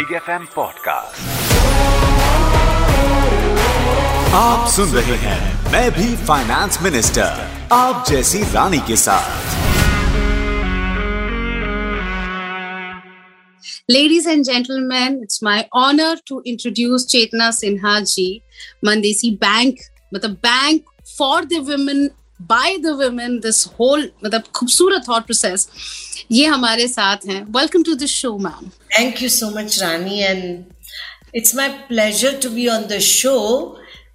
Big F M podcast आप सुन रहे हैं मैं भी फाइनेंस मिनिस्टर आप जैसी रानी के साथ। Ladies and gentleman it's my honour to introduce Chetna Sinha ji Mann Deshi bank मतलब bank for the women by the women, this whole मतलब खूबसूरत thought process, ये हमारे साथ हैं। Welcome to this show ma'am thank you so much Rani and it's my pleasure to be on the show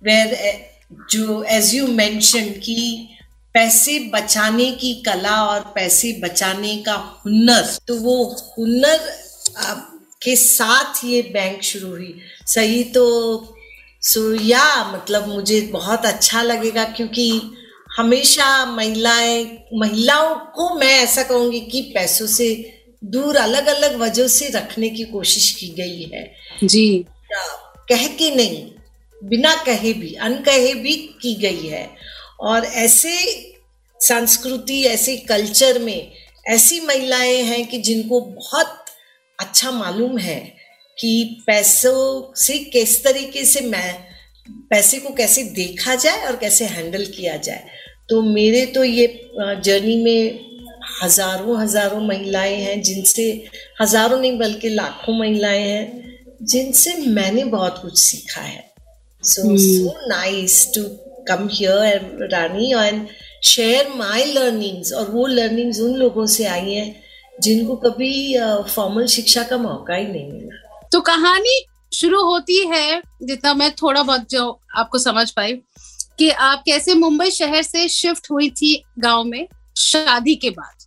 where जो as you mention कि पैसे बचाने की कला और पैसे बचाने का हुनर तो वो हुनर के साथ ये बैंक शुरू हुई। सही तो सो, या मतलब मुझे बहुत अच्छा लगेगा क्योंकि हमेशा महिलाएँ महिलाओं को मैं ऐसा कहूँगी कि पैसों से दूर अलग अलग वजह से रखने की कोशिश की गई है। जी। कह के नहीं बिना कहे भी अनकहे भी की गई है। और ऐसे संस्कृति ऐसे कल्चर में ऐसी महिलाएँ हैं कि जिनको बहुत अच्छा मालूम है कि पैसों से किस तरीके से मैं पैसे को कैसे देखा जाए और कैसे हैंडल किया जाए। तो मेरे तो ये जर्नी में हज़ारों हज़ारों महिलाएँ हैं जिनसे हज़ारों नहीं बल्कि लाखों महिलाएँ हैं जिनसे मैंने बहुत कुछ सीखा है। So so nice to come here Rani and share my learnings और वो लर्निंग्स उन लोगों से आई हैं जिनको कभी फॉर्मल शिक्षा का मौका ही नहीं मिला। तो कहानी शुरू होती है जितना मैं थोड़ा बहुत जो आपको समझ पाई कि आप कैसे मुंबई शहर से शिफ्ट हुई थी गाँव में शादी के बाद।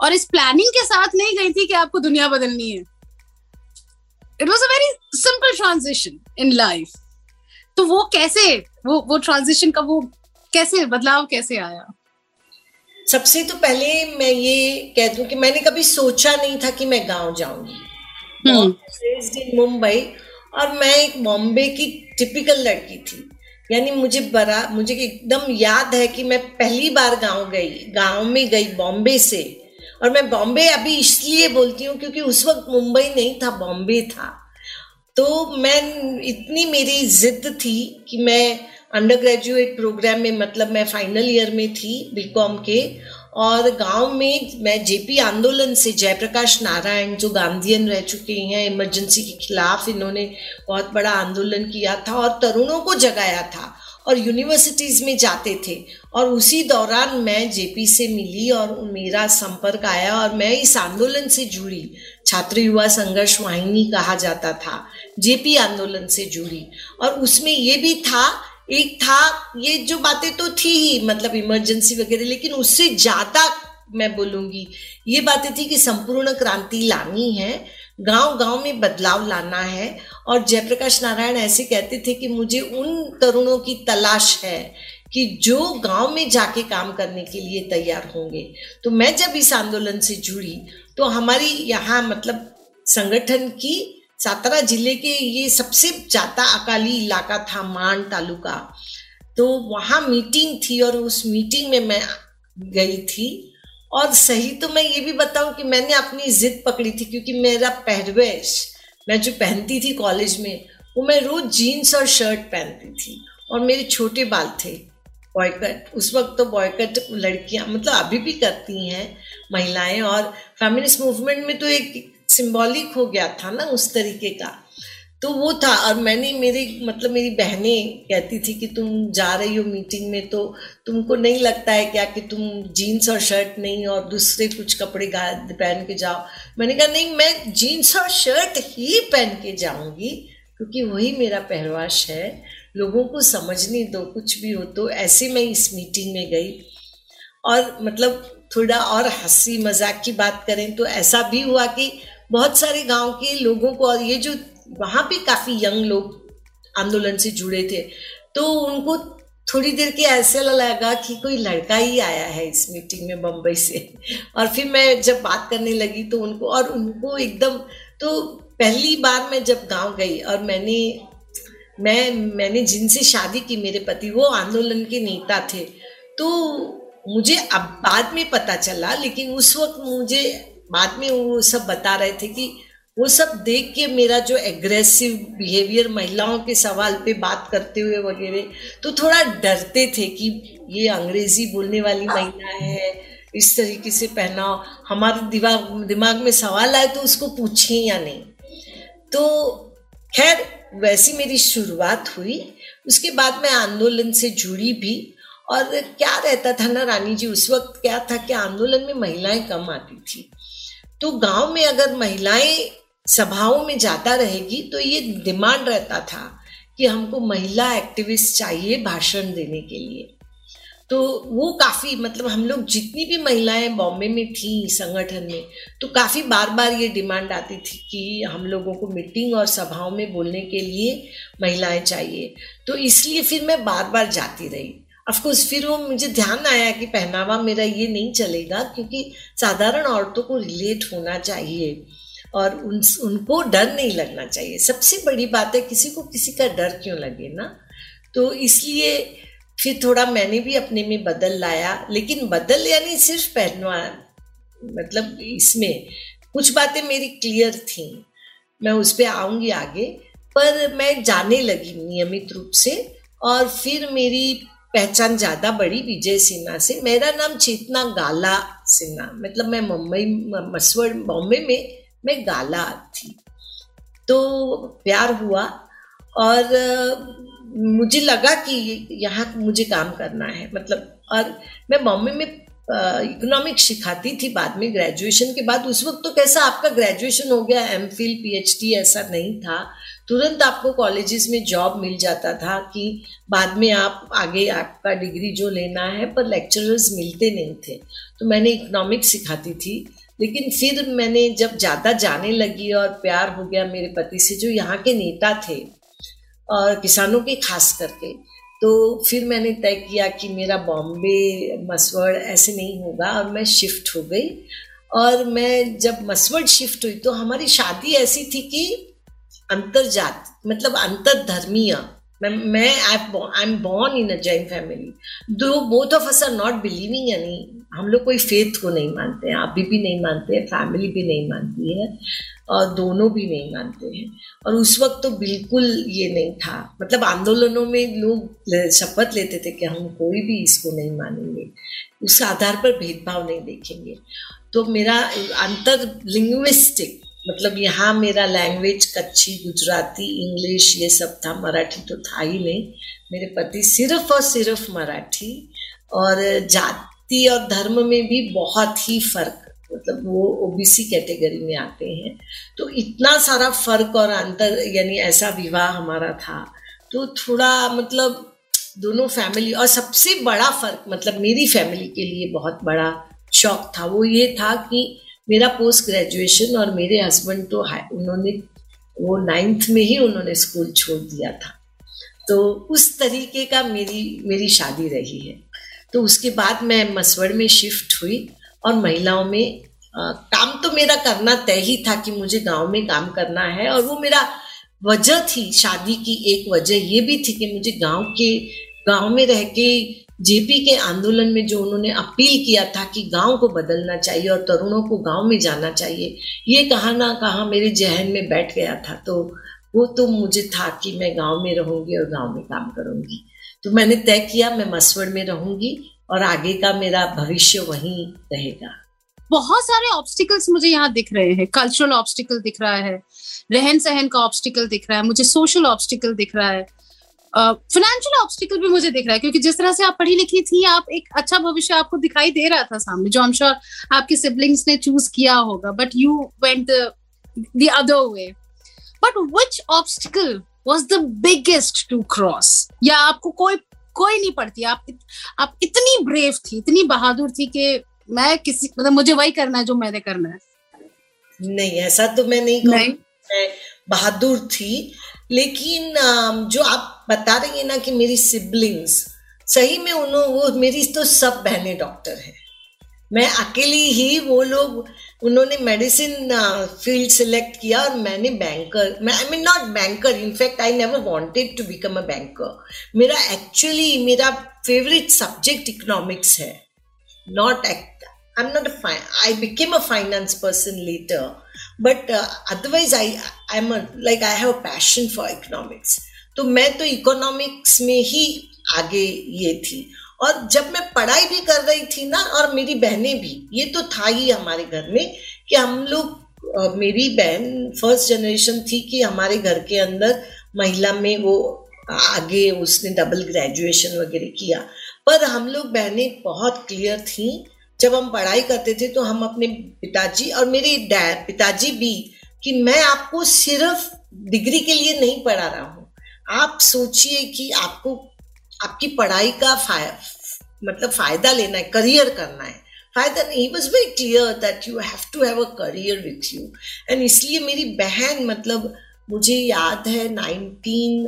और इस प्लानिंग के साथ नहीं गई थी कि आपको दुनिया बदलनी है। It was a very simple transition in life तो वो कैसे वो वो ट्रांजिशन का वो कैसे बदलाव कैसे आया? सबसे तो पहले मैं ये कह दूँ कि मैंने कभी सोचा नहीं था कि मैं गाँव जाऊँगी। मुंबई और मैं एक बॉम्बे की टिपिकल लड़की थी। यानी मुझे बड़ा मुझे एकदम याद है कि मैं पहली बार गाँव गई, गाँव में गई बॉम्बे से। और मैं बॉम्बे अभी इसलिए बोलती हूँ क्योंकि उस वक्त मुंबई नहीं था, बॉम्बे था। तो मैं, इतनी मेरी जिद थी कि मैं अंडर ग्रेजुएट प्रोग्राम में मतलब मैं फाइनल ईयर में थी बीकॉम के और गाँव में मैं जेपी आंदोलन से जयप्रकाश नारायण, जो गांधीयन रह चुके हैं, इमरजेंसी के खिलाफ इन्होंने बहुत बड़ा आंदोलन किया था और तरुणों को जगाया था और यूनिवर्सिटीज़ में जाते थे। और उसी दौरान मैं जेपी से मिली और मेरा संपर्क आया और मैं इस आंदोलन से जुड़ी। छात्र युवा संघर्ष वाहिनी कहा जाता था, जेपी आंदोलन से जुड़ी। और उसमें ये भी था एक था, ये जो बातें तो थी ही मतलब इमरजेंसी वगैरह, लेकिन उससे ज़्यादा मैं बोलूँगी, ये बातें थी कि संपूर्ण क्रांति लानी है गाँव गाँव में बदलाव लाना है, और जयप्रकाश नारायण ऐसे कहते थे कि मुझे उन तरुणों की तलाश है कि जो गाँव में जाके काम करने के लिए तैयार होंगे। तो मैं जब इस आंदोलन से जुड़ी तो हमारी यहाँ मतलब संगठन की सातारा ज़िले के ये सबसे ज़्यादा अकाली इलाका था, मान तालुका। तो वहाँ मीटिंग थी और उस मीटिंग में मैं गई थी। और सही तो मैं ये भी बताऊँ कि मैंने अपनी जिद पकड़ी थी क्योंकि मेरा पहरवेश, मैं जो पहनती थी कॉलेज में, वो मैं रोज जीन्स और शर्ट पहनती थी। और मेरे छोटे बाल थे। बॉयकट उस वक्त तो बॉयकट लड़कियाँ मतलब अभी भी करती हैं महिलाएँ। और फेमिनिस्ट मूवमेंट में तो एक सिंबॉलिक हो गया था ना उस तरीके का। तो वो था और मैंने मेरी मतलब मेरी बहनें कहती थी कि तुम जा रही हो मीटिंग में तो तुमको नहीं लगता है क्या कि तुम जीन्स और शर्ट नहीं और दूसरे कुछ कपड़े पहन के जाओ? मैंने कहा, नहीं, मैं जीन्स और शर्ट ही पहन के जाऊँगी, क्योंकि वही मेरा पहरवाश है। लोगों को समझने दो, कुछ भी हो तो। ऐसे मैं इस मीटिंग में गई। और मतलब थोड़ा और हँसी मज़ाक की बात करें तो ऐसा भी हुआ कि बहुत सारे गाँव के लोगों को और ये जो वहाँ पे काफ़ी यंग लोग आंदोलन से जुड़े थे तो उनको थोड़ी देर के ऐसे लगा कि कोई लड़का ही आया है इस मीटिंग में बम्बई से। और फिर मैं जब बात करने लगी तो उनको, और उनको एकदम तो पहली बार मैं जब गाँव गई और मैंने, मैं, मैंने जिनसे शादी की मेरे पति, वो आंदोलन के नेता थे तो मुझे अब बाद में पता चला, लेकिन उस वक्त मुझे बाद में वो सब बता रहे थे कि वो सब देख के मेरा जो एग्रेसिव बिहेवियर महिलाओं के सवाल पे बात करते हुए वगैरह तो थोड़ा डरते थे कि ये अंग्रेज़ी बोलने वाली महिला है, इस तरीके से पहनाओ। हमारे दिमाग दिमाग में सवाल आए तो उसको पूछें या नहीं? तो खैर, वैसी मेरी शुरुआत हुई। उसके बाद मैं आंदोलन से जुड़ी भी और क्या रहता था ना रानी जी, उस वक्त क्या था कि आंदोलन में महिलाएँ कम आती थी। तो गाँव में अगर महिलाएँ सभाओं में जाता रहेगी तो ये डिमांड रहता था कि हमको महिला एक्टिविस्ट चाहिए भाषण देने के लिए। तो वो काफ़ी मतलब हम लोग जितनी भी महिलाएँ बॉम्बे में थी संगठन में तो काफ़ी बार बार ये डिमांड आती थी कि हम लोगों को मीटिंग और सभाओं में बोलने के लिए महिलाएँ चाहिए। तो इसलिए फिर मैं बार बार जाती रही। अफकोर्स फिर वो मुझे ध्यान आया कि पहनावा मेरा ये नहीं चलेगा क्योंकि साधारण औरतों को रिलेट होना चाहिए और उन, उनको डर नहीं लगना चाहिए। सबसे बड़ी बात है, किसी को किसी का डर क्यों लगे ना? तो इसलिए फिर थोड़ा मैंने भी अपने में बदल लाया, लेकिन बदल यानी सिर्फ़ पहनवा मतलब इसमें कुछ बातें मेरी क्लियर थी। मैं उस पर आऊँगी आगे, पर मैं जाने लगी नियमित रूप से और फिर मेरी पहचान ज़्यादा बढ़ी विजय सिन्हा से। मेरा नाम चेतना गाला सिन्हा। मतलब मैं मुंबई, मसवड़, बॉम्बे में, मैं गाला थी। तो प्यार हुआ और मुझे लगा कि यहाँ मुझे काम करना है। मतलब और मैं बॉम्बे में इकोनॉमिक्स सिखाती थी बाद में ग्रेजुएशन के बाद। उस वक्त तो कैसा आपका ग्रेजुएशन हो गया एम फिल पी ऐसा नहीं था। तुरंत आपको कॉलेजेस में जॉब मिल जाता था कि बाद में आप आगे आपका डिग्री जो लेना है, पर लेक्चरर्स मिलते नहीं थे। तो मैंने इकोनॉमिक्स सिखाती थी, लेकिन फिर मैंने जब ज़्यादा जाने लगी और प्यार हो गया मेरे पति से, जो यहाँ के नेता थे, और किसानों के खास करके तो फिर मैंने तय किया कि मेरा बॉम्बे, मसवड़ ऐसे नहीं होगा और मैं शिफ्ट हो गई। और मैं जब मसवड़ शिफ्ट हुई तो हमारी शादी ऐसी थी कि अंतरजात मतलब अंतरधर्मीय। मैं मैं I am born in a Jain family though both of us are not believing यानी हम लोग कोई फेथ को नहीं मानते हैं अभी भी नहीं मानते हैं फैमिली भी नहीं मानती है, और दोनों भी नहीं मानते हैं। और उस वक्त तो बिल्कुल ये नहीं था। मतलब आंदोलनों में लोग शपथ लेते थे कि हम कोई भी इसको नहीं मानेंगे। उस आधार पर भेदभाव नहीं देखेंगे। तो मेरा अंतर लिंग्विस्टिक मतलब यहाँ मेरा लैंग्वेज कच्ची गुजराती इंग्लिश ये सब था, मराठी तो था ही नहीं। मेरे पति सिर्फ़ और सिर्फ़ मराठी और जाति और धर्म में भी बहुत ही फ़र्क मतलब वो ओबीसी कैटेगरी में आते हैं। तो इतना सारा फ़र्क और अंतर, यानी ऐसा विवाह हमारा था तो थोड़ा मतलब दोनों फैमिली और सबसे बड़ा फ़र्क मतलब मेरी फैमिली के लिए बहुत बड़ा शौक था, वो ये था कि मेरा पोस्ट ग्रेजुएशन और मेरे हस्बैंड तो उन्होंने वो नाइन्थ में ही उन्होंने स्कूल छोड़ दिया था। तो उस तरीके का मेरी मेरी शादी रही है। तो उसके बाद मैं मसवड़ में शिफ्ट हुई और महिलाओं में आ, काम तो मेरा करना तय ही था कि मुझे गाँव में काम करना है और वो मेरा वजह थी शादी की एक वजह ये भी थी कि मुझे गाँव के गाँव में रह के जेपी के आंदोलन में जो उन्होंने अपील किया था कि गाँव को बदलना चाहिए और तरुणों को गाँव में जाना चाहिए, ये कहा ना कहा मेरे जहन में बैठ गया था। तो वो तो मुझे था कि मैं गाँव में रहूँगी और गाँव में काम करूँगी। तो मैंने तय किया मैं मसवड़ में रहूँगी और आगे का मेरा भविष्य वहीं रहेगा। बहुत सारे ऑब्स्टिकल्स मुझे यहाँ दिख रहे हैं। कल्चरल ऑब्स्टिकल दिख रहा है रहन सहन का ऑब्स्टिकल दिख रहा है, मुझे सोशल ऑब्स्टिकल दिख रहा है। फाइनेंशियल uh, ऑब्स्टिकल भी मुझे दिख रहा है क्योंकि जिस तरह से आप पढ़ी लिखी थी आप एक अच्छा भविष्य आपको दिखाई दे रहा था सामने जो हम श्योर आपके सिबलिंग्स ने चूज़ किया होगा but you went the other way but which obstacle was the biggest to cross या आपको कोई कोई नहीं पड़ती आप इत, आप इतनी ब्रेव थी इतनी बहादुर थी कि मैं किसी मतलब मुझे वही करना है जो मैंने करना है। नहीं ऐसा तो मैं नहीं, नहीं? मैं बहादुर थी लेकिन जो आप बता रही है ना कि मेरी सिबलिंग्स सही में उन्होंने वो मेरी तो सब बहनें डॉक्टर हैं। मैं अकेली ही वो लोग, उन्होंने मेडिसिन फ़ील्ड सिलेक्ट किया और मैंने बैंकर मैं I mean not banker in fact I never wanted to become a banker मेरा एक्चुअली मेरा फेवरेट सब्जेक्ट इकोनॉमिक्स है। Not I'm not a fine. I a finance person person later, otherwise I I I I'm a like passion for economics. तो मैं तो economics में ही आगे ये थी और जब मैं पढ़ाई भी कर रही थी ना और मेरी बहनें भी ये तो था ही हमारे घर में कि हम लोग मेरी बहन फ़र्स्ट जनरेशन थी कि हमारे घर के अंदर महिला में वो आगे उसने डबल ग्रेजुएशन वगैरह किया पर हम लोग बहनें बहुत क्लियर थी जब हम पढ़ाई करते थे तो हम अपने पिताजी और मेरे डैड पिताजी भी कि मैं आपको सिर्फ़ डिग्री के लिए नहीं पढ़ा रहा हूँ। आप सोचिए कि आपको आपकी पढ़ाई का फाय, मतलब फ़ायदा लेना है करियर करना है। फ़ायदा नहीं was very clear that you have to have a career with you and इसलिए मेरी बहन मतलब मुझे याद है नाइनटीन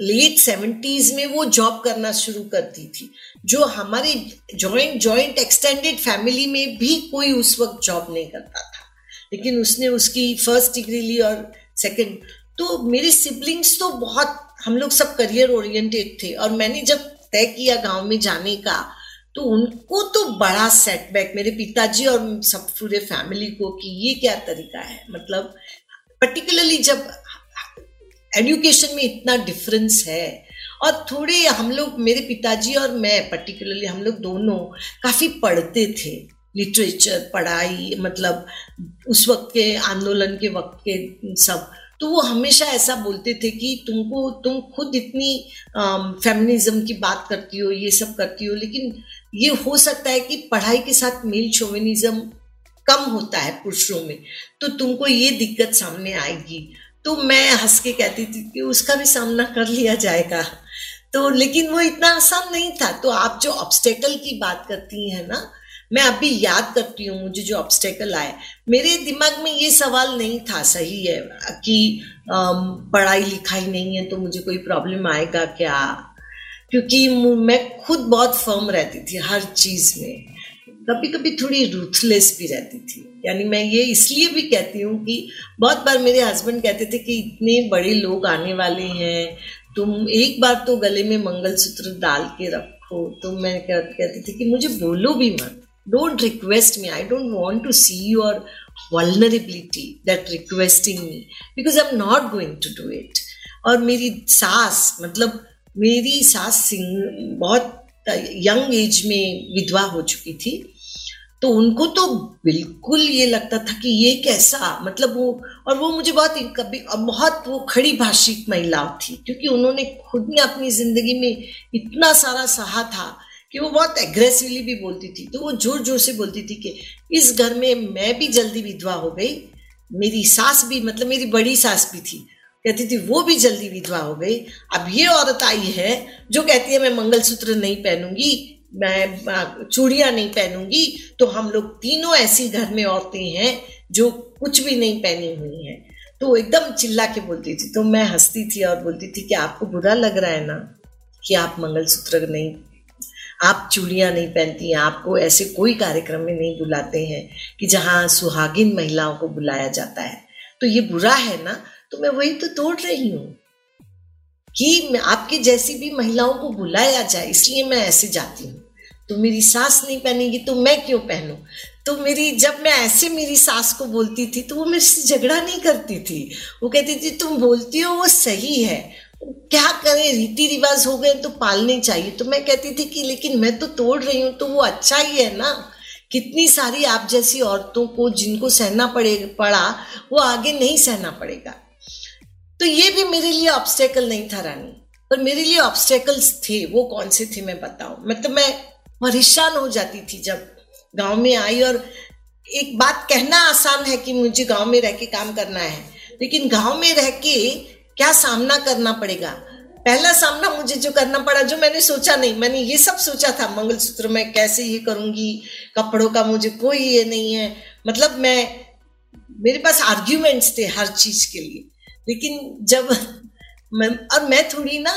लेट सेवेंटीज में वो जॉब करना शुरू करती थी। जो हमारे जॉइंट जॉइंट एक्सटेंडेड फैमिली में भी कोई उस वक्त जॉब नहीं करता था। लेकिन उसने उसकी फ़र्स्ट डिग्री ली और सेकंड तो मेरे सिबलिंग्स तो बहुत, हम लोग सब करियर ओरिएंटेड थे और मैंने जब तय किया गाँव में जाने का तो उनको तो बड़ा सेटबैक मेरे पिताजी और सब पूरे फैमिली को कि ये क्या तरीका है? मतलब पर्टिकुलरली जब एजुकेशन में इतना डिफरेंस है। और थोड़े हम लोग, मेरे पिताजी और मैं पर्टिकुलरली हम लोग दोनों काफ़ी पढ़ते थे। लिटरेचर पढ़ाई मतलब उस वक्त के आंदोलन के वक्त के सब। तो वो हमेशा ऐसा बोलते थे कि तुमको, तुम खुद इतनी फेमिनिज्म की बात करती हो, ये सब करती हो, लेकिन ये हो सकता है कि पढ़ाई के साथ मेल शोविनिज्म कम होता है पुरुषों में। तो तुमको ये दिक्कत सामने आएगी। तो मैं हंस के कहती थी कि उसका भी सामना कर लिया जाएगा। तो लेकिन वो इतना आसान नहीं था। तो आप जो ऑब्स्टेकल की बात करती हैं ना, मैं अभी याद करती हूँ मुझे जो ऑब्स्टेकल आए। मेरे दिमाग में ये सवाल नहीं था, सही है कि पढ़ाई लिखाई नहीं है तो मुझे कोई प्रॉब्लम आएगा क्या? क्योंकि मैं खुद बहुत फर्म रहती थी हर चीज़ में। कभी कभी थोड़ी रूथलेस भी रहती थी। यानी मैं ये इसलिए भी कहती हूँ कि बहुत बार मेरे हस्बैंड कहते थे कि इतने बड़े लोग आने वाले हैं, तुम एक बार तो गले में मंगलसूत्र डाल के रखो। तो मैं कहती थी कि मुझे बोलो भी मत। Don't request me I don't want to see see your vulnerability requesting me because I am not going to do it और मेरी सास मतलब मेरी सास सिंह बहुत यंग एज में विधवा हो चुकी थी। तो उनको तो बिल्कुल ये लगता था कि ये कैसा मतलब वो, और वो मुझे बहुत कभी बहुत वो खड़ी भाषिक महिला थी, क्योंकि उन्होंने खुद ने अपनी ज़िंदगी में इतना सारा सहा था कि वो बहुत एग्रेसिवली भी बोलती थी। तो वो ज़ोर ज़ोर से बोलती थी कि, इस घर में मैं भी जल्दी विधवा हो गई, मेरी सास भी मतलब मेरी बड़ी सास भी थी। कहती थी, वो भी जल्दी विधवा हो गई। अब ये औरत आई है, जो कहती है, मैं मंगलसूत्र नहीं पहनूँगी मैं चूड़ियाँ नहीं पहनूँगी तो हम लोग तीनों ऐसी घर में औरतें हैं जो कुछ भी नहीं पहनी हुई हैं। तो एकदम चिल्ला के बोलती थी। तो मैं हंसती थी और बोलती थी कि आपको बुरा लग रहा है ना कि आप मंगलसूत्र नहीं, आप चूड़ियाँ नहीं पहनती हैं, आपको ऐसे कोई कार्यक्रम में नहीं बुलाते हैं कि जहाँ सुहागिन महिलाओं को बुलाया जाता है। तो ये बुरा है ना? तो मैं वही तो तोड़ रही हूँ। कि आपके जैसी भी महिलाओं को बुलाया जाए, इसलिए मैं ऐसे जाती हूँ। तो मेरी सास नहीं पहनेगी तो मैं क्यों पहनूं? तो मेरी, जब मैं ऐसे मेरी सास को बोलती थी तो वो मेरे से झगड़ा नहीं करती थी। वो कहती थी, तुम बोलती हो, वो सही है। क्या करें? रीति रिवाज हो गए तो पालने चाहिए। तो मैं कहती थी कि, लेकिन मैं तो तोड़ रही हूँ तो वो अच्छा ही है ना। कितनी सारी आप जैसी औरतों को जिनको सहना पड़े, पड़ा, वो आगे नहीं सहना पड़ेगा। तो ये भी मेरे लिए ऑब्स्टेकल नहीं था रानी। पर मेरे लिए ऑब्स्टेकल्स थे, वो कौन से थे मैं बताऊँ। मतलब मैं परेशान हो जाती थी जब गाँव में आई और एक बात कहना आसान है कि मुझे गाँव में रह के काम करना है, लेकिन गाँव में रह के क्या सामना करना पड़ेगा? पहला सामना मुझे जो करना पड़ा, जो मैंने सोचा नहीं, मैंने ये सब सोचा था, मंगलसूत्र में कैसे ये करूँगी, कपड़ों का मुझे कोई ये नहीं है। मतलब मैं, मेरे पास आर्ग्यूमेंट्स थे हर चीज़ के लिए। लेकिन जब मैं, और मैं थोड़ी ना,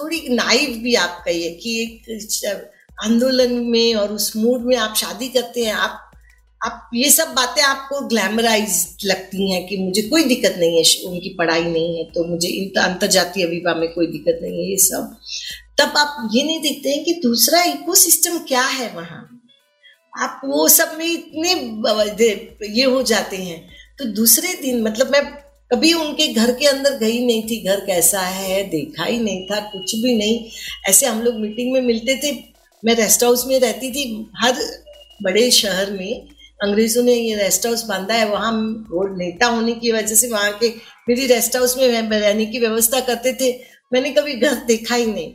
थोड़ी नाइव भी आप कहिए कि एक आंदोलन में और उस मूड में आप शादी करते हैं, आप आप, ये सब बातें आपको ग्लैमराइज लगती हैं कि मुझे कोई दिक्कत नहीं है, उनकी पढ़ाई नहीं है तो मुझे अंतर्जातीय विवाह में कोई दिक्कत नहीं है, ये सब। तब आप ये नहीं देखते हैं कि दूसरा इकोसिस्टम क्या है वहाँ? आप वो सब में इतने, ये हो जाते हैं। तो दूसरे दिन मतलब मैं कभी उनके घर के अंदर गई नहीं थी, घर कैसा है, देखा ही नहीं था, कुछ भी नहीं। ऐसे हम लोग मीटिंग में मिलते थे। मैं रेस्ट हाउस में रहती थी, हर बड़े शहर में अंग्रेज़ों ने ये रेस्ट हाउस बांधा है, वहाँ वो नेता होने की वजह से वहाँ के मेरी रेस्ट हाउस में रहने की व्यवस्था करते थे। मैंने कभी घर देखा ही नहीं।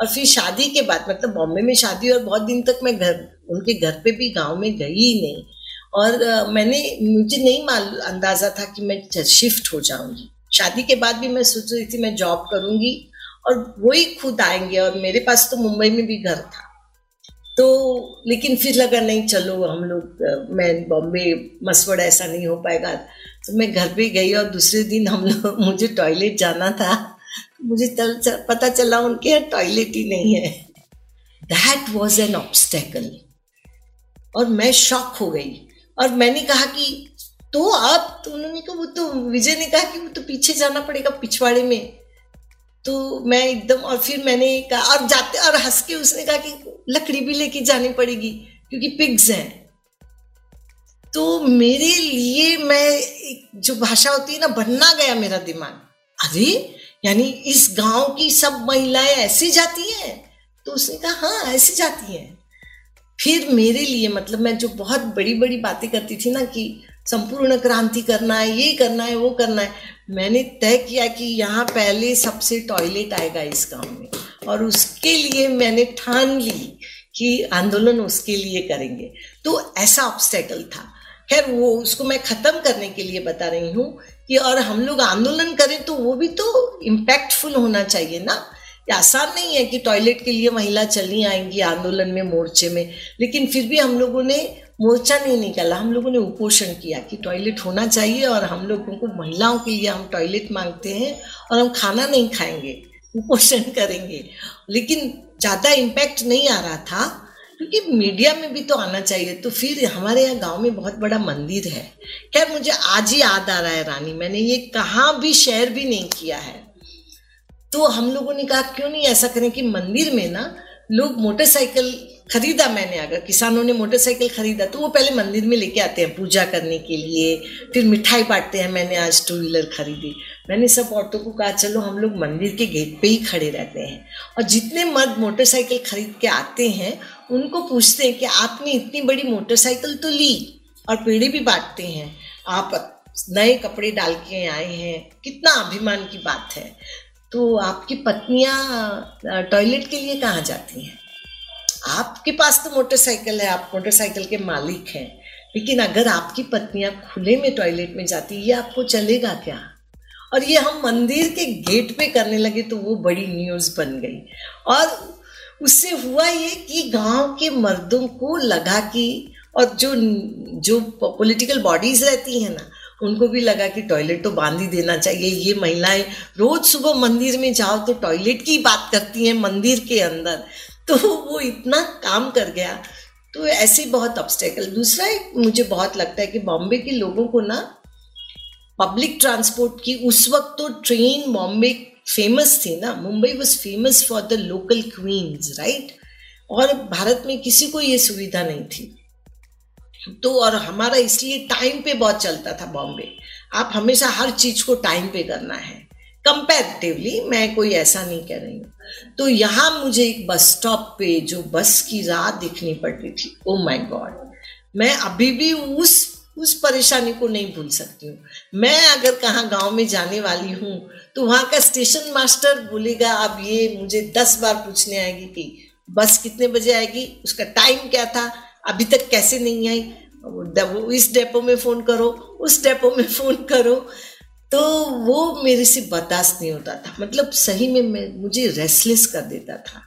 और फिर शादी के बाद मतलब बॉम्बे में शादी और बहुत दिन तक मैं घर, उनके घर पे भी गाँव में गई ही नहीं। और मैंने मुझे नहीं मालूम अंदाज़ा था कि मैं शिफ्ट हो जाऊँगी। शादी के बाद भी मैं सोच रही थी मैं जॉब करूँगी और वो ही खुद आएँगे और मेरे पास तो मुंबई में भी घर था। तो लेकिन फिर लगा नहीं चलो हम लोग मैं बॉम्बे मसवड़ ऐसा नहीं हो पाएगा। तो मैं घर पे गई और दूसरे दिन हम लोग मुझे टॉयलेट जाना था। मुझे तल, पता चला उनके यहाँ टॉयलेट ही नहीं है। दैट वॉज़ एन ऑब्स्टेकल और मैं शॉक हो गई। और मैंने कहा कि तो आप तो उन्होंने कहा, वो तो विजय ने कहा कि वो तो पीछे जाना पड़ेगा पिछवाड़े में। तो मैं एकदम, और फिर मैंने कहा, और जाते, और हंस के उसने कहा कि लकड़ी भी लेके जानी पड़ेगी, क्योंकि पिग्स हैं। तो मेरे लिए मैं जो भाषा होती है ना, बनना गया मेरा दिमाग। अरे, यानी इस गाँव की सब महिलाएँ ऐसे जाती हैं? तो उसने कहा हाँ ऐसे जाती हैं। फिर मेरे लिए मतलब मैं जो बहुत बड़ी बड़ी बातें करती थी ना कि संपूर्ण क्रांति करना है, ये करना है, वो करना है, मैंने तय किया कि यहाँ पहले सबसे टॉयलेट आएगा इस गाँव में। और उसके लिए मैंने ठान ली कि आंदोलन उसके लिए करेंगे। तो ऐसा ऑब्स्टेकल था। खैर, वो उसको मैं ख़त्म करने के लिए बता रही हूँ कि और हम लोग आंदोलन करें तो वो भी तो इम्पैक्टफुल होना चाहिए ना। आसान नहीं है कि टॉयलेट के लिए महिला चली आएँगी आंदोलन में, मोर्चे में। लेकिन फिर भी हम लोगों ने मोर्चा नहीं निकाला, हम लोगों ने उपोषण किया कि टॉयलेट होना चाहिए और हम लोगों को महिलाओं के लिए हम टॉयलेट मांगते हैं और हम खाना नहीं खाएँगे, उपोषण करेंगे। लेकिन ज़्यादा इम्पैक्ट नहीं आ रहा था, क्योंकि मीडिया में भी तो आना चाहिए। तो फिर हमारे यहाँ गाँव में बहुत बड़ा मंदिर है। खैर, मुझे आज ही याद आ रहा है रानी, मैंने ये कहाँ भी शेयर भी नहीं किया है। तो हम लोगों ने कहा, क्यों नहीं ऐसा करें कि मंदिर में ना लोग मोटरसाइकिल खरीदा मैंने अगर किसानों ने मोटरसाइकिल खरीदा तो वो पहले मंदिर में लेके आते हैं पूजा करने के लिए, फिर मिठाई बांटते हैं, मैंने आज टू व्हीलर खरीदी। मैंने सब औरतों को कहा, चलो हम लोग मंदिर के गेट पे ही खड़े रहते हैं। और जितने मर्द मोटरसाइकिल खरीद के आते हैं, उनको पूछते हैं कि, आपने इतनी बड़ी मोटरसाइकिल तो ली? और पेड़े भी बांटते हैं, आप नए कपड़े डाल के आए हैं, कितना अभिमान की बात है। तो आपकी पत्नियाँ टॉयलेट के लिए कहाँ जाती हैं? आपके पास तो मोटरसाइकिल है, आप मोटरसाइकिल के मालिक हैं। लेकिन अगर आपकी पत्नियाँ खुले में टॉयलेट में जाती, ये आपको चलेगा क्या? और ये हम मंदिर के गेट पे करने लगे तो वो बड़ी न्यूज़ बन गई। और उससे हुआ ये कि गाँव के मर्दों को लगा कि और जो जो पॉलिटिकल बॉडीज रहती हैं ना उनको भी लगा कि टॉयलेट तो बाँध ही देना चाहिए। ये महिलाएँ रोज सुबह मंदिर में जाओ तो टॉयलेट की बात करती हैं मंदिर के अंदर। तो वो इतना काम कर गया। तो ऐसे बहुत ऑब्स्टेकल दूसरा एक मुझे बहुत लगता है कि बॉम्बे के लोगों को ना पब्लिक ट्रांसपोर्ट की उस वक्त तो ट्रेन बॉम्बे फ़ेमस थी ना। Mumbai was famous for the local queens right और भारत में किसी को ये सुविधा नहीं थी। तो और हमारा इसलिए टाइम पे बहुत चलता था बॉम्बे आप हमेशा हर चीज़ को टाइम पे करना है। कंपेरेटिवली मैं कोई ऐसा नहीं कह रही हूँ। तो यहाँ मुझे एक बस स्टॉप पे जो बस की राह दिखनी पड़ती थी ओ माय गॉड मैं अभी भी उस उस परेशानी को नहीं भूल सकती हूँ। मैं अगर कहाँ गाँव में जाने वाली हूँ तो वहाँ का स्टेशन मास्टर बोलेगा, अब ये मुझे दस बार पूछने आएगी कि बस कितने बजे आएगी, उसका टाइम क्या था? अभी तक कैसे नहीं आई? इस डेपो में फ़ोन करो, उस डेपो में फ़ोन करो। तो वो मेरे से बर्दाश्त नहीं होता था। मतलब सही में मैं, मुझे रेस्टलेस कर देता था।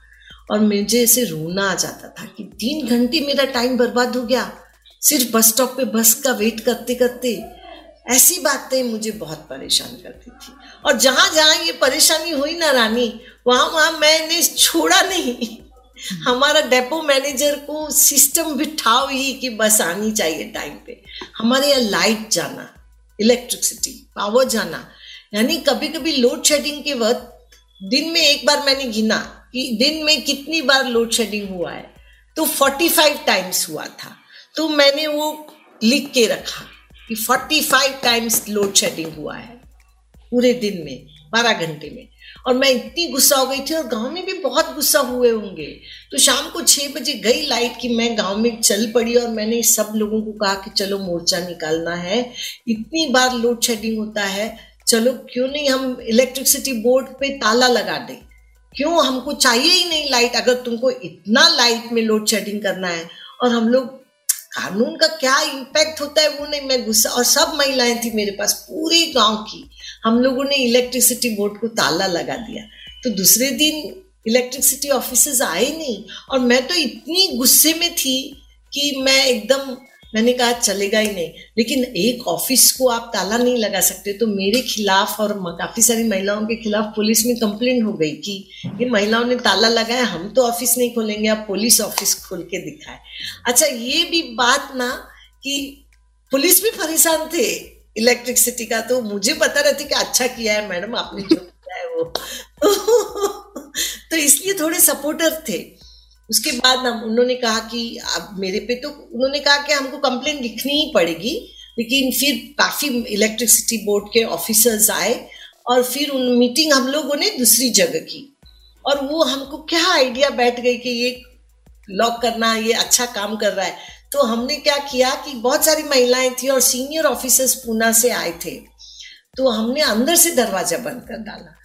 और मुझे ऐसे रोना आ जाता था कि तीन घंटे मेरा टाइम बर्बाद हो गया। सिर्फ़ बस स्टॉप पे बस का वेट करते करते ऐसी बातें मुझे बहुत परेशान करती थी। और जहाँ जहाँ ये परेशानी हुई ना रानी वहाँ वहाँ मैंने छोड़ा नहीं। हमारा डेपो मैनेजर को सिस्टम बिठाओ ही कि बस आनी चाहिए टाइम पे। हमारे यहाँ लाइट जाना इलेक्ट्रिसिटी पावर जाना। यानी कभी कभी लोड शेडिंग के वक्त दिन में एक बार मैंने गिना कि दिन में कितनी बार लोड शेडिंग हुआ है। तो 45 टाइम्स हुआ था। तो मैंने वो लिख के रखा कि 45 टाइम्स लोड शेडिंग हुआ है। पूरे दिन में, बारह घंटे में। और मैं इतनी गुस्सा हो गई थी और गाँव में भी बहुत गुस्सा हुए होंगे। तो शाम को छह बजे गई लाइट की मैं गाँव में चल पड़ी और मैंने सब लोगों को कहा कि चलो मोर्चा निकालना है। इतनी बार लोड शेडिंग होता है। चलो क्यों नहीं हम इलेक्ट्रिसिटी बोर्ड पे ताला लगा दें? क्यों हमको चाहिए ही नहीं लाइट अगर तुमको इतना लाइट में लोड शेडिंग करना है? और हम लोग, कानून का क्या इम्पैक्ट होता है वो नहीं मैं गुस्सा और सब महिलाएँ थी मेरे पास, पूरे गाँव की। हम लोगों ने इलेक्ट्रिसिटी बोर्ड को ताला लगा दिया। तो दूसरे दिन इलेक्ट्रिसिटी ऑफिसर्स आए नहीं, और मैं तो इतनी गुस्से में थी कि मैं एकदम, मैंने कहा, चलेगा ही नहीं। लेकिन एक ऑफ़िस को आप ताला नहीं लगा सकते तो मेरे खिलाफ और काफ़ी सारी महिलाओं के खिलाफ पुलिस में कंप्लेन हो गई कि ये महिलाओं ने ताला लगाया, हम तो ऑफ़िस नहीं खोलेंगे, आप पुलिस ऑफ़िस खोल के दिखाए। अच्छा ये भी बात ना कि पुलिस भी परेशान थे। इलेक्ट्रिसिटी का तो मुझे पता रहती कि अच्छा किया है मैडम, आपने जो किया है वो। तो इसलिए थोड़े सपोर्टर थे। उसके बाद हम उन्होंने कहा कि, अब मेरे पे तो उन्होंने कहा कि हमको कंप्लेन लिखनी ही पड़ेगी, लेकिन फिर काफ़ी इलेक्ट्रिसिटी बोर्ड के ऑफिसर्स आए और फिर उन मीटिंग हम लोगों ने दूसरी जगह की। और वो हमको क्या आइडिया बैठ गई कि ये लॉक करना, ये अच्छा काम कर रहा है। तो हमने क्या किया कि बहुत सारी महिलाएँ थी और सीनियर ऑफिसर्स पूना से आए थे। तो हमने अंदर से दरवाज़ा बंद कर डाला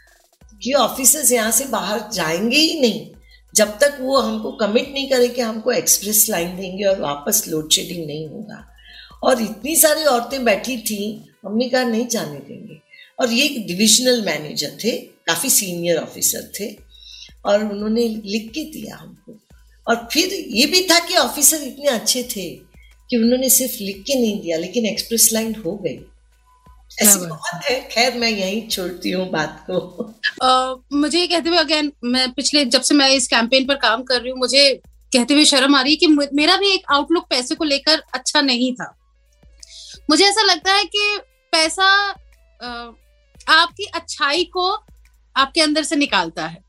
कि ऑफिसर्स यहाँ से बाहर जाएँगे ही नहीं। जब तक वो हमको कमिट नहीं करे कि हमको एक्सप्रेस लाइन देंगे और वापस लोड शेडिंग नहीं होगा। और इतनी सारी औरतें बैठी थी, हमने कहा नहीं जाने देंगे। और ये एक डिविजनल मैनेजर थे, काफ़ी सीनियर ऑफिसर थे। और उन्होंने लिख के दिया हमको। और फिर ये भी था कि ऑफिसर इतने अच्छे थे कि उन्होंने सिर्फ़ लिख के नहीं दिया लेकिन एक्सप्रेस लाइन हो गई। ऐसी बहुत है। खैर मैं यही छोड़ती हूँ बात को। uh, मुझे कहते हुए अगेन मैं पिछले जब से मैं इस कैंपेन पर काम कर रही हूँ मुझे कहते हुए शर्म आ रही है कि मेरा भी एक आउटलुक पैसे को लेकर अच्छा नहीं था। मुझे ऐसा लगता है कि पैसा uh, आपकी अच्छाई को आपके अंदर से निकालता है।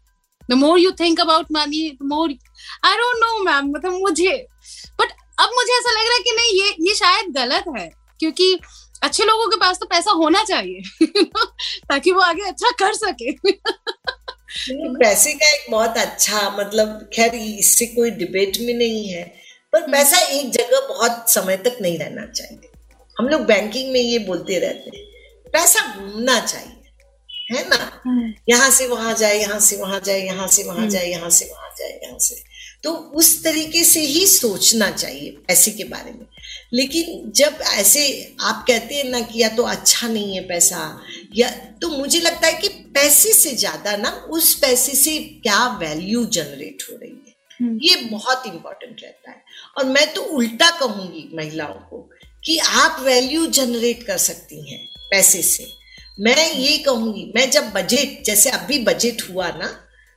The more you think about money more I don't know ma'am मतलब मुझे बट अब मुझे ऐसा लग रहा है कि नहीं ये ये शायद गलत है क्योंकि अच्छे लोगों के पास तो पैसा होना चाहिए ताकि वो आगे अच्छा कर सके। पैसे का एक बहुत अच्छा मतलब खैर इससे कोई डिबेट में नहीं है पर हम्म। पैसा एक जगह बहुत समय तक नहीं रहना चाहिए। हम लोग बैंकिंग में ये बोलते रहते हैं पैसा घूमना चाहिए। है ना हम्म। यहाँ से वहाँ जाए यहाँ से वहाँ जाए यहाँ से वहाँ हम्म। जाए यहाँ से वहाँ जाए यहाँ से तो उस तरीके से ही सोचना चाहिए पैसे के बारे में लेकिन जब ऐसे आप कहते हैं ना कि या तो अच्छा नहीं है पैसा या तो मुझे लगता है कि पैसे से ज़्यादा ना उस पैसे से क्या वैल्यू जनरेट हो रही है हम्म। ये बहुत इंपॉर्टेंट रहता है और मैं तो उल्टा कहूँगी महिलाओं को कि आप वैल्यू जनरेट कर सकती हैं पैसे से मैं ये कहूँगी मैं जब बजट जैसे अभी बजट हुआ ना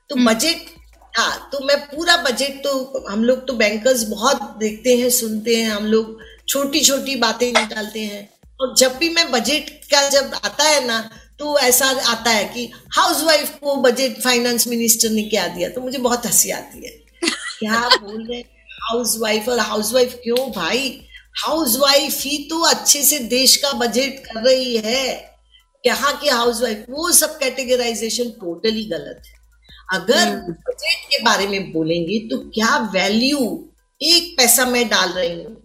तो बजट हम्म। हाँ तो मैं पूरा बजट तो हम लोग तो बैंकर्स बहुत देखते हैं सुनते हैं हम लोग छोटी छोटी बातें निकालते हैं। और जब भी मैं बजट का जब आता है ना तो ऐसा आता है कि हाउस वाइफ को बजट फाइनेंस मिनिस्टर ने क्या दिया तो मुझे बहुत हँसी आती है। क्या बोल रहे हाउस वाइफ और हाउस वाइफ क्यों भाई? हाउस वाइफ ही तो अच्छे से देश का बजट कर रही है। यहाँ की हाउस वाइफ वो सब कैटेगराइजेशन टोटली गलत है। अगर बजट हम्म। के बारे में बोलेंगे तो क्या वैल्यू एक पैसा मैं डाल रही हूँ?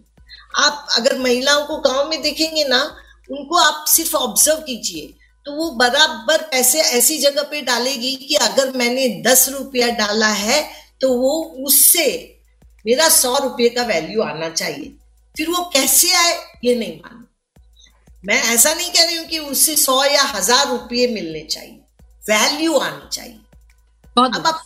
आप अगर महिलाओं को गाँव में देखेंगे ना उनको आप सिर्फ़ ऑब्ज़र्व कीजिए तो वो बराबर पैसे ऐसी जगह पे डालेगी कि अगर मैंने दस रुपया डाला है तो वो उससे मेरा सौ रुपये का वैल्यू आना चाहिए। फिर वो कैसे आए ये नहीं मानो मैं ऐसा नहीं कह रही हूँ कि उससे सौ या हज़ार रुपये मिलने चाहिए। वैल्यू आनी चाहिए। अब आप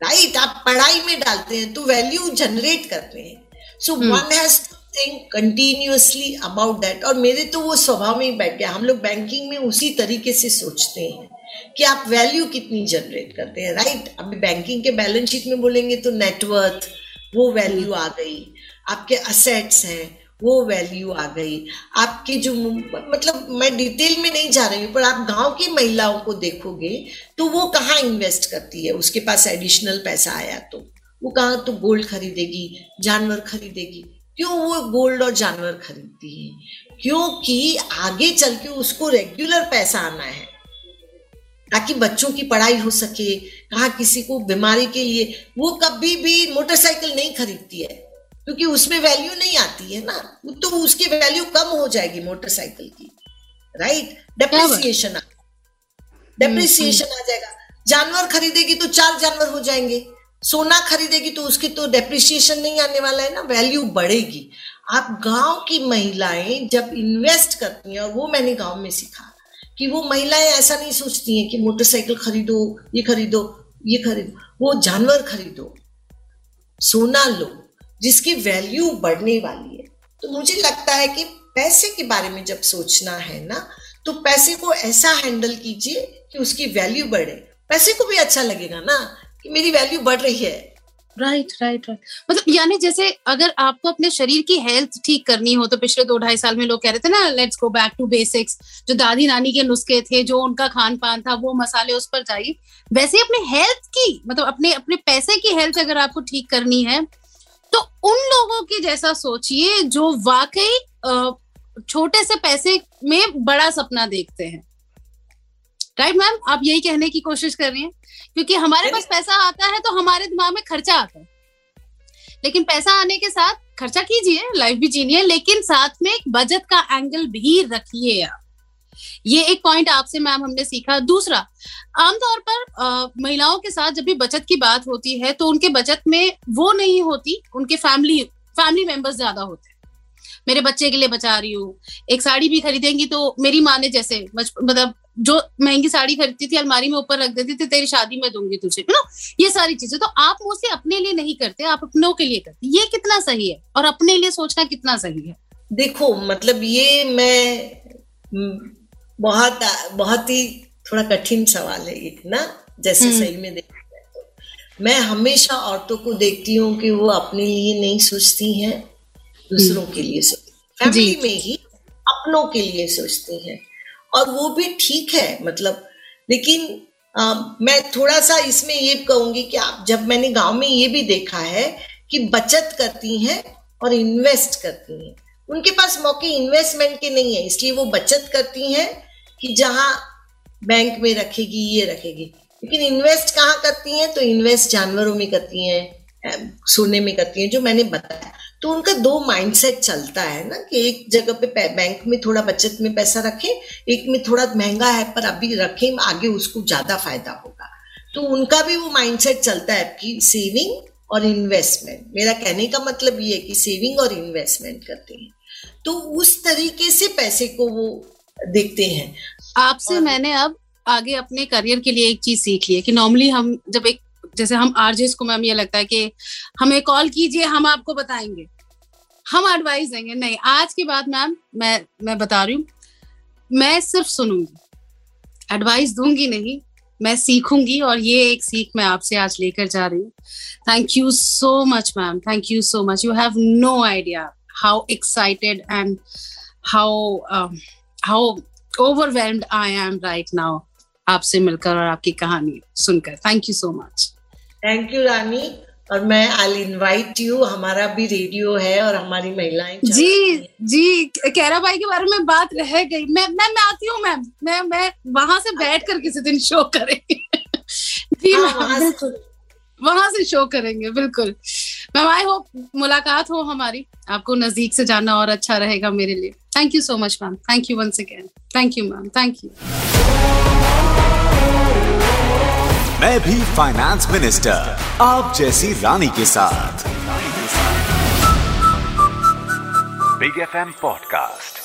राइट आप पढ़ाई में डालते हैं तो वैल्यू जनरेट करते हैं। So one has think continuously about that और मेरे तो वो स्वभाव में ही बैठ गया। हम लोग बैंकिंग में उसी तरीके से सोचते हैं कि आप वैल्यू कितनी जनरेट करते हैं। राइट अभी बैंकिंग के बैलेंस शीट में बोलेंगे तो नेटवर्थ वो वैल्यू आ गई। आपके असेट्स हैं वो वैल्यू आ गई। आपके जो मतलब मैं डिटेल में नहीं जा रही हूँ, पर आप गाँव की महिलाओं को देखोगे तो वो कहाँ इन्वेस्ट करती है? उसके पास एडिशनल पैसा आया तो। वो कहाँ तो गोल्ड खरीदेगी, जानवर खरीदेगी। क्यों वो गोल्ड और जानवर खरीदती है? क्योंकि आगे चल के उसको रेगुलर पैसा आना है। ताकि बच्चों की पढ़ाई हो सके, कहा किसी को बीमारी के लिए, वो कभी भी मोटरसाइकिल नहीं खरीदती है। क्योंकि उसमें वैल्यू नहीं आती है ना। तो उसकी वैल्यू कम हो जाएगी मोटरसाइकिल की। राइट डेप्रिसिएशन डेप्रिसिएशन आ जाएगा। जानवर खरीदेगी तो चार जानवर हो जाएँगे। सोना खरीदेगी तो उसकी तो डेप्रिसिएशन नहीं आने वाला है ना। वैल्यू बढ़ेगी। आप गाँव की महिलाएँ जब इन्वेस्ट करती हैं और वो मैंने गाँव में सीखा कि वो महिलाएँ ऐसा नहीं सोचती हैं कि मोटरसाइकिल खरीदो, ये खरीदो ये खरीदो। वो जानवर खरीदो। सोना लो। जिसकी वैल्यू बढ़ने वाली है। तो मुझे लगता है कि पैसे के बारे में जब सोचना है ना तो पैसे को ऐसा हैंडल कीजिए कि उसकी वैल्यू बढ़े। पैसे को भी अच्छा लगेगा ना, कि मेरी वैल्यू बढ़ रही है। राइट राइट राइट मतलब यानी जैसे अगर आपको अपने शरीर की हेल्थ ठीक करनी हो तो पिछले दो ढाई साल में लोग कह रहे थे ना let's go back to basics जो दादी नानी के नुस्खे थे, जो उनका खान पान था, वो मसाले उस पर जाइए। वैसे अपने हेल्थ की मतलब अपने अपने पैसे की हेल्थ अगर आपको ठीक करनी है तो उन लोगों की जैसा सोचिए जो वाकई छोटे से पैसे में बड़ा सपना देखते हैं। राइट मैम आप यही कहने की कोशिश कर रही हैं? क्योंकि हमारे पास पैसा आता है तो हमारे दिमाग में खर्चा आता है। लेकिन पैसा आने के साथ खर्चा कीजिए लाइफ भी जीनिए लेकिन साथ में एक बजट का एंगल भी रखिए आप। ये एक पॉइंट आपसे मैम हमने सीखा। दूसरा, आमतौर पर महिलाओं के साथ जब भी बचत की बात होती है तो उनके बचत में वो नहीं होती, उनके फैमिली फैमिली मेंबर्स ज़्यादा होते हैं। मेरे बच्चे के लिए बचा रही हूँ, एक साड़ी भी खरीदेंगी तो मेरी माँ ने जैसे मतलब जो महँगी साड़ी खरीदती थी, अलमारी में ऊपर रख देती थी, तेरी शादी में दूँगी तुझे ना ये सारी चीज़ें। तो आप मोस्टली अपने लिए नहीं करते, आप अपनों के लिए करते। ये कितना सही है? और अपने लिए सोचना कितना सही है? देखो मतलब ये मैं बहुत बहुत ही थोड़ा कठिन सवाल है ये ना जैसे हम्म। सही में देखा जाए तो मैं हमेशा औरतों को देखती हूँ कि वो अपने लिए नहीं सोचती हैं दूसरों हम्म। के लिए सोचती फैमिली में ही अपनों के लिए सोचती हैं और वो भी ठीक है मतलब लेकिन आ, मैं थोड़ा सा इसमें ये कहूँगी कि आप जब मैंने गाँव में ये भी देखा है कि बचत करती हैं और इन्वेस्ट करती हैं उनके पास मौके इन्वेस्टमेंट के नहीं है, इसलिए वो बचत करती हैं कि जहाँ बैंक में रखेगी, ये रखेगी। लेकिन इन्वेस्ट कहाँ करती हैं? तो इन्वेस्ट जानवरों में करती हैं सोने में करती हैं, जो मैंने बताया। तो उनका दो माइंडसेट चलता है ना, कि एक जगह पे बैंक में थोड़ा बचत में पैसा रखें, एक में थोड़ा महँगा है पर अभी रखें, आगे उसको ज़्यादा फ़ायदा होगा। तो उनका भी वो माइंडसेट चलता है कि सेविंग और इन्वेस्टमेंट मेरा कहने का मतलब ये है कि सेविंग और इन्वेस्टमेंट करते हैं। तो उस तरीके से पैसे को वो देखते हैं। आपसे. मैंने अब आगे अपने करियर के लिए एक चीज़ सीख ली है कि नॉर्मली हम जब एक जैसे हम आरजेस को मैम ये लगता है कि हमें कॉल कीजिए हम आपको बताएँगे। हम एडवाइस देंगे नहीं आज के बाद मैम मैं मैं बता रही हूँ मैं सिर्फ़ सुनूँगी। एडवाइस दूँगी नहीं मैं सीखूँगी और ये एक सीख मैं आपसे आज लेकर जा रही हूँ। Thank you so much ma'am thank you so much you have no idea how excited and how how overwhelmed I am right now आपसे मिलकर और आपकी कहानी सुनकर। Thank you so much thank you Rani और मैं आई इनवाइट यू हमारा भी रेडियो है और हमारी महिलाएँ जी जी कैरा भाई के बारे में बात रह गई। मैं मैं मैं आती हूँ मैम। मैं मैं वहाँ से बैठ कर किसी दिन शो करेंगे। जी वहाँ से शो करेंगे बिल्कुल। मैम आई होप मुलाकात हो हमारी। आपको नज़दीक से जाना और अच्छा रहेगा मेरे लिए। Thank you so much ma'am thank you once again thank you ma'am thank you मैं भी फाइनेंस मिनिस्टर आप जैसी रानी के साथ। Big F M podcast